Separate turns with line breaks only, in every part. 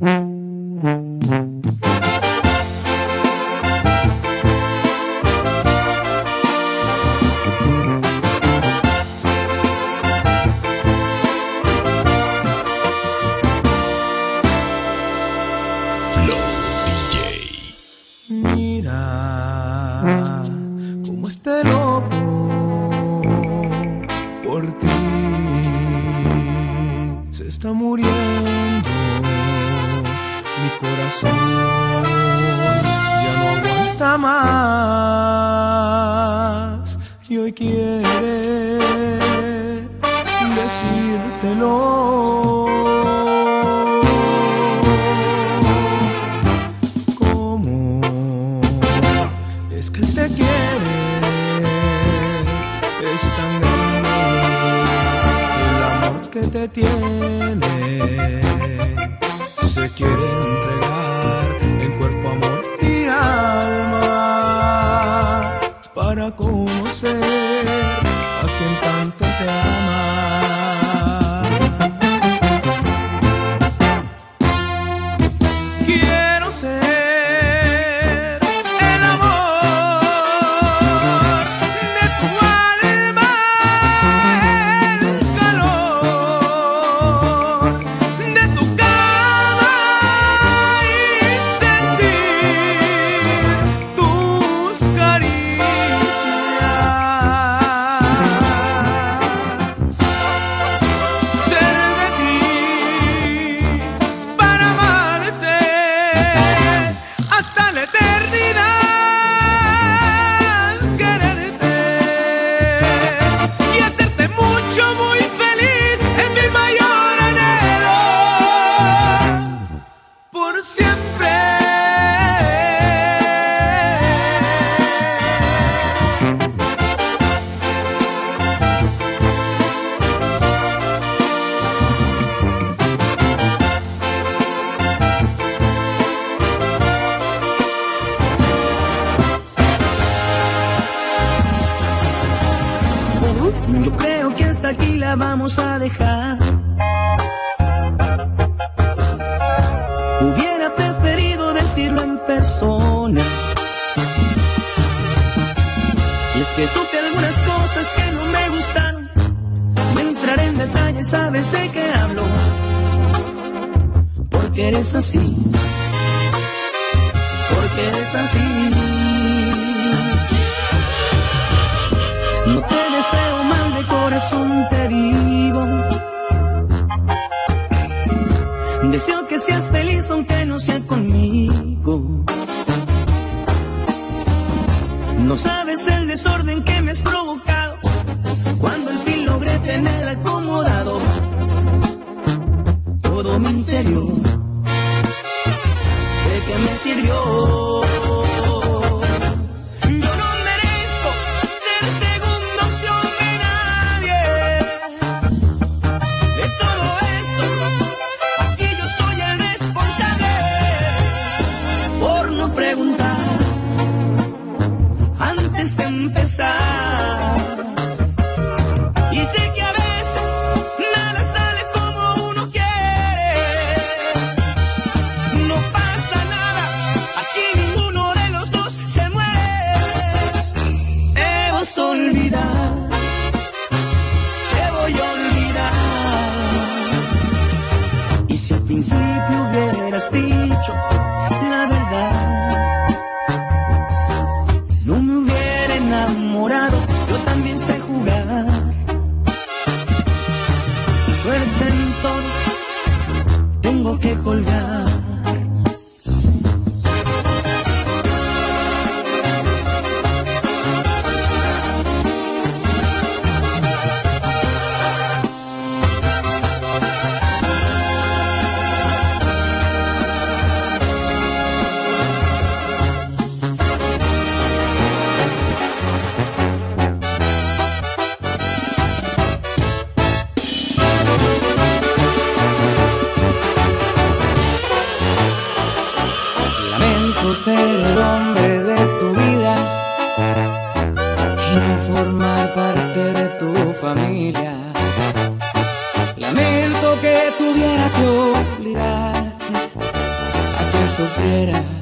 Mm-hmm. Yo creo que
hasta aquí la vamos a dejar. Hubiera preferido decirlo en persona. Y es que supe algunas cosas que no me gustaron. No entraré en detalle, sabes de qué hablo. Porque eres así. Porque eres así. Deseo que seas feliz aunque no sea conmigo. No sabes el desorden que me has provocado cuando al fin logré tener acomodado todo mi interior. ¿De qué me sirvió? principio hubieras dicho ser el hombre de tu vida y no formar parte de tu familia. Lamento que
tuviera que
obligarte a que sufrieras.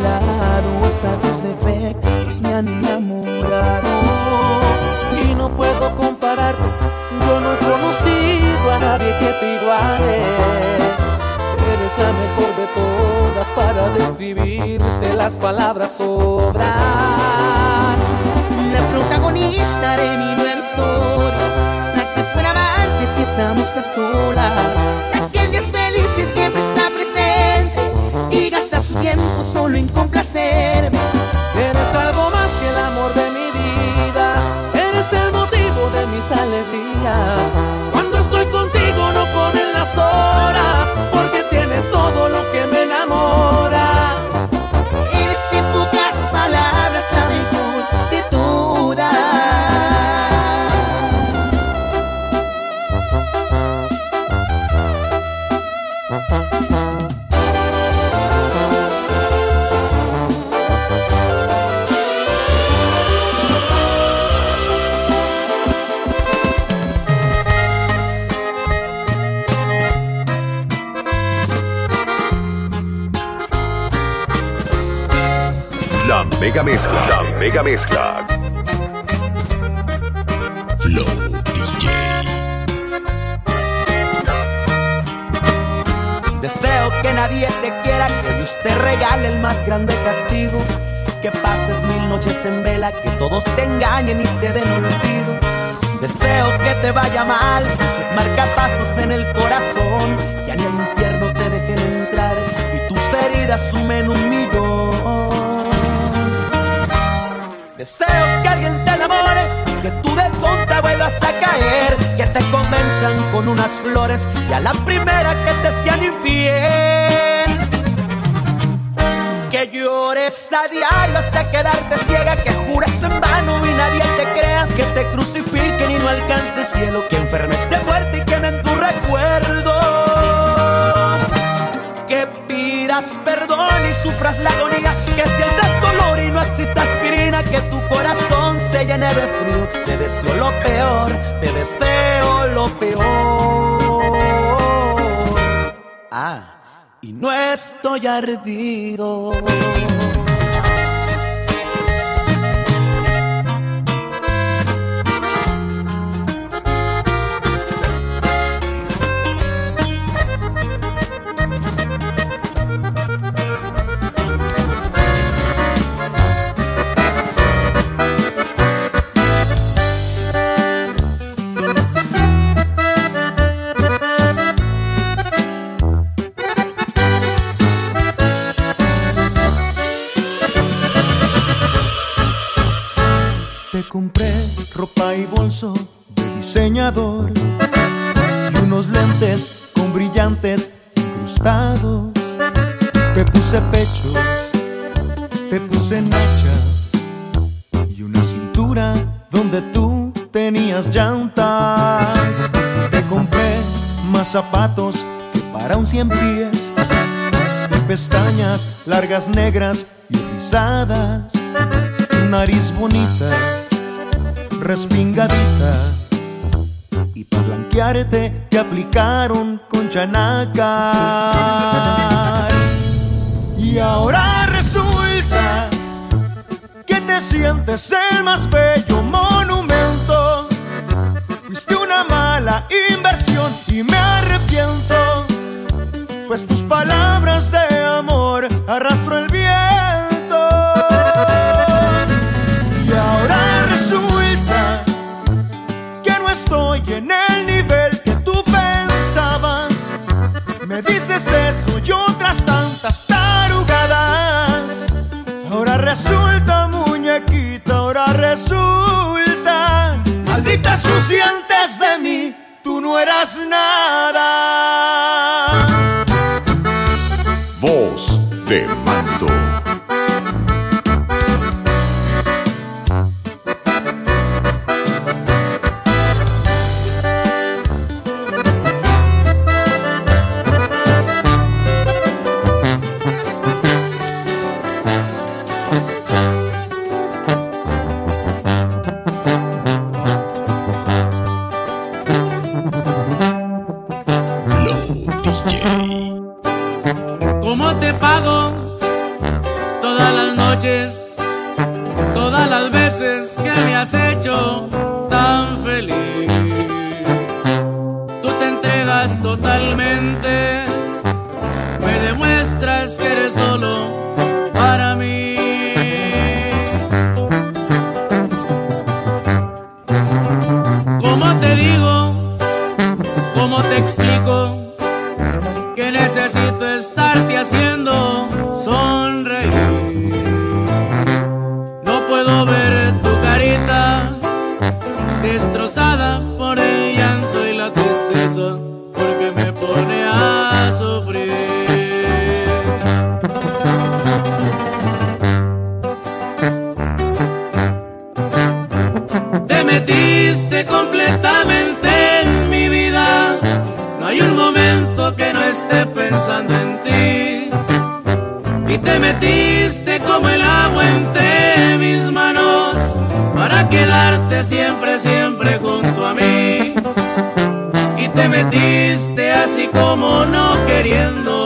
Siempre a tu lado, hasta tus defectos me han enamorado. Y no puedo compararte, yo no he conocido a nadie que te iguale. Eres la mejor de todas para describirte, las palabras sobran. La protagonista de mi nueva historia, la que espera amarte si estamos a solas. La que es feliz y siempre está tiempo solo en complacerme. Eres algo más que el amor de
mega mezcla. La mega mezcla. Flow DJ.
Deseo que nadie te quiera, que Dios te regale el más grande castigo. Que pases mil noches en vela, que todos te engañen y te den olvido. Deseo que te vaya mal, sus marcapasos en el corazón, ya ni al infierno te dejen entrar y tus heridas sumen un millón. Deseo que alguien te enamore, que tú de tonta vuelvas a caer, que te convenzan con unas flores y a la primera que te sean infiel. Que llores a diario hasta quedarte ciega, que jures en vano y nadie te crea, que te crucifiquen y no alcances cielo, que enfermes de muerte y quemen tu recuerdo. Que pidas perdón y sufras la agonía, que tu corazón se llene de frío. Te deseo lo peor, te deseo lo peor. Ah, y no estoy ardido.
Y unos lentes con brillantes incrustados. Te puse pechos, te puse nachas y una cintura donde tú tenías llantas. Te compré más zapatos que para un cien pies, pestañas largas negras y rizadas, nariz bonita, respingadita. Blanquearte te aplicaron con chanaca. Y ahora resulta que te sientes el más bello monumento. Fuiste una mala inversión y me arrepiento, pues tus palabras de amor arrastro el
por el llanto y la tristeza, porque me pone a sufrir. Te metiste completamente en mi vida. No hay un momento que no esté pensando en ti. Y te metiste como el agua entre mis manos para quedarte siempre, siempre como no queriendo.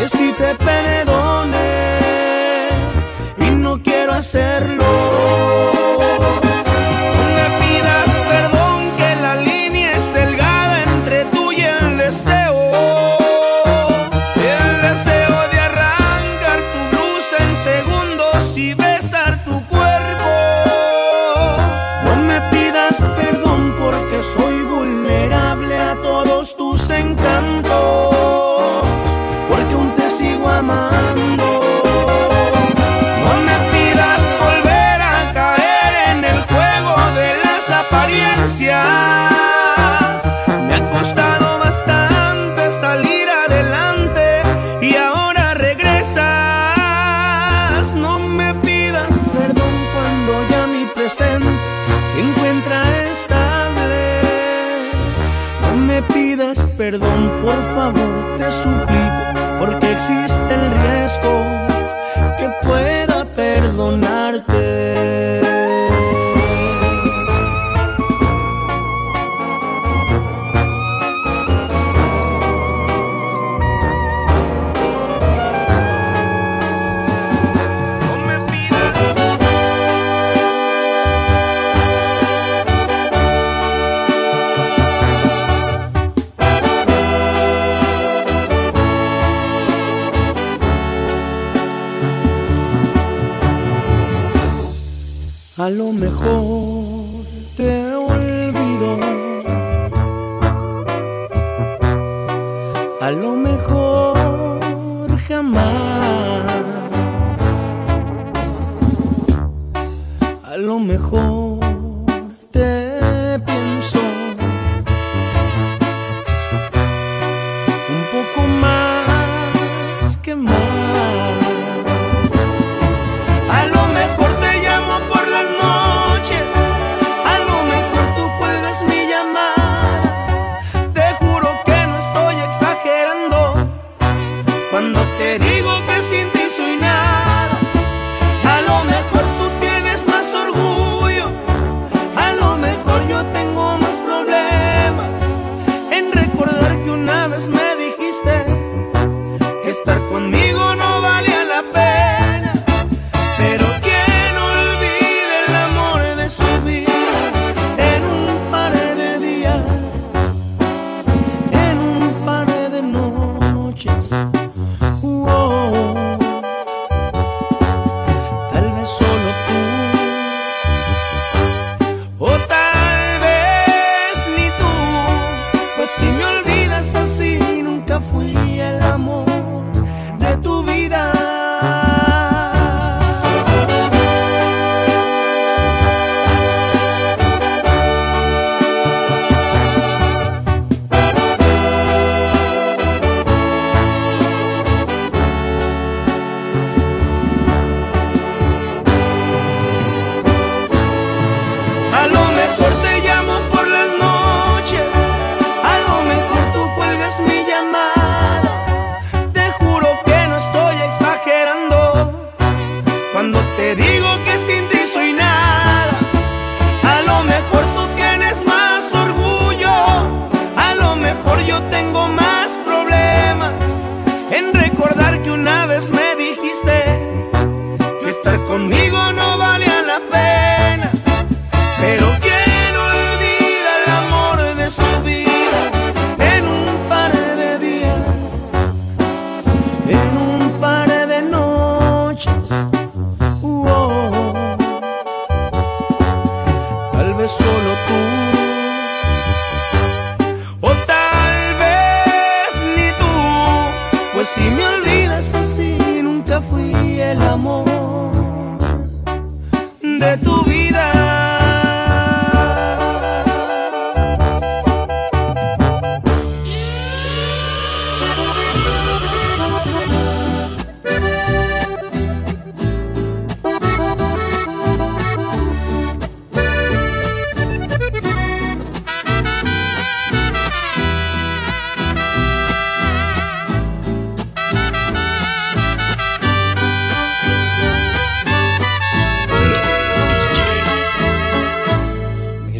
que
si te perdone y no quiero hacerlo. encuentra estable. No me pidas perdón, por favor, te suplico. A lo mejor te olvido. A lo mejor jamás. A lo mejor.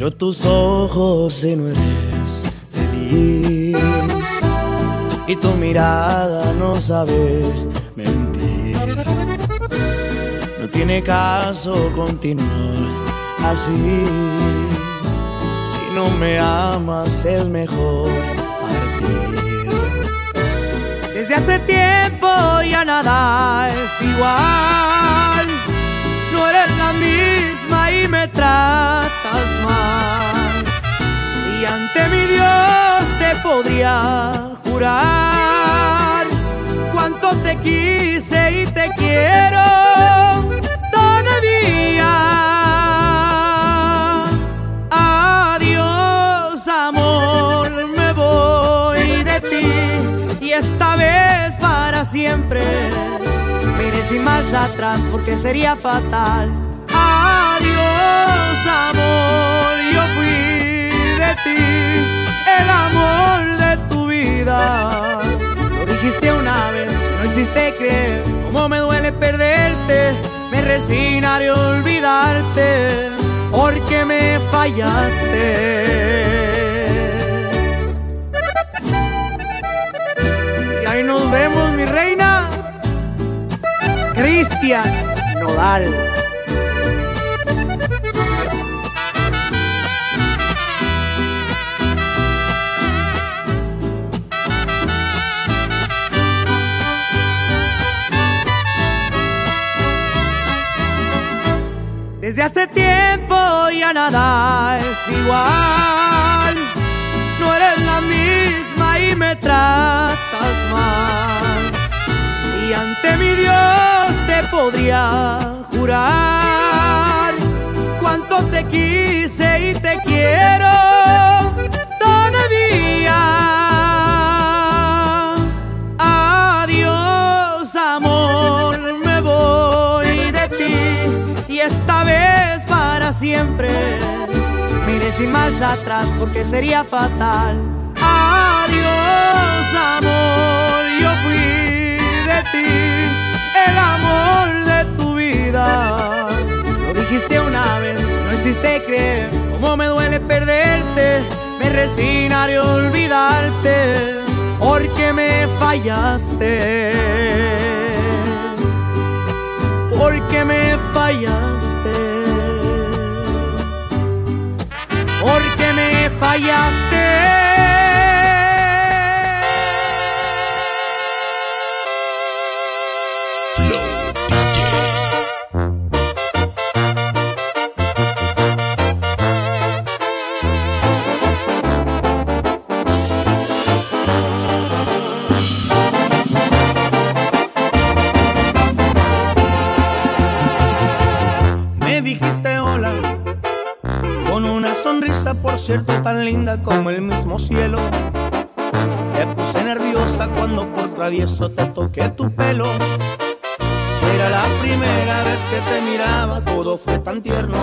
Miro tus ojos y no eres feliz. Y tu mirada no sabe mentir. No tiene caso continuar así. Si no me amas es mejor partir.
Desde hace tiempo ya nada es igual. No eres la misma me tratas mal. Y ante mi Dios te podría jurar cuánto te quise y te quiero todavía. Adiós, amor, me voy de ti y esta vez para siempre. Mire sin marcha atrás porque sería fatal. Hiciste creer cómo me duele perderte. Me resignaré a olvidarte porque me fallaste. Y ahí nos vemos, mi reina. Cristian Nodal. Nada es igual. No eres la misma y me tratas mal. Y ante mi Dios te podría jurar marcha atrás porque sería fatal. Adiós, amor, yo fui de ti, el amor de tu vida. Lo dijiste una vez, no hiciste creer cómo me duele perderte. Me resignaré a olvidarte porque me fallaste. Porque me fallaste. Me
cierto, tan linda como el mismo cielo. Te puse nerviosa cuando por travieso te toqué tu pelo. Era la primera vez que te miraba, todo fue tan tierno.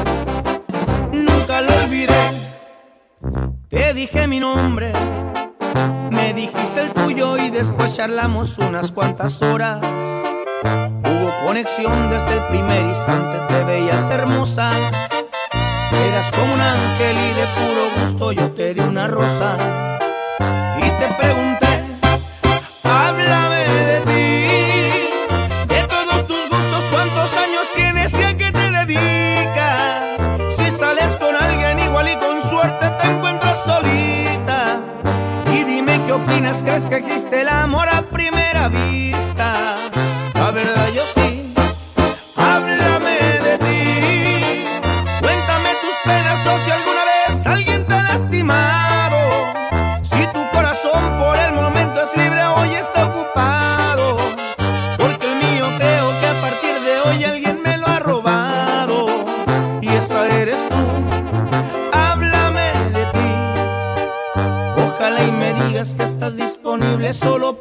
Nunca lo olvidé. Te dije mi nombre, me dijiste el tuyo y después charlamos unas cuantas horas. Hubo conexión desde el primer instante, te veías hermosa. Eras como un ángel y de puro gusto yo te di una rosa. Y te pregunté, háblame de ti, de todos tus gustos, cuántos años tienes y a qué te dedicas. Si sales con alguien igual y con suerte te encuentras solita. Y dime qué opinas, crees que existe el amor a primera vista. Solo.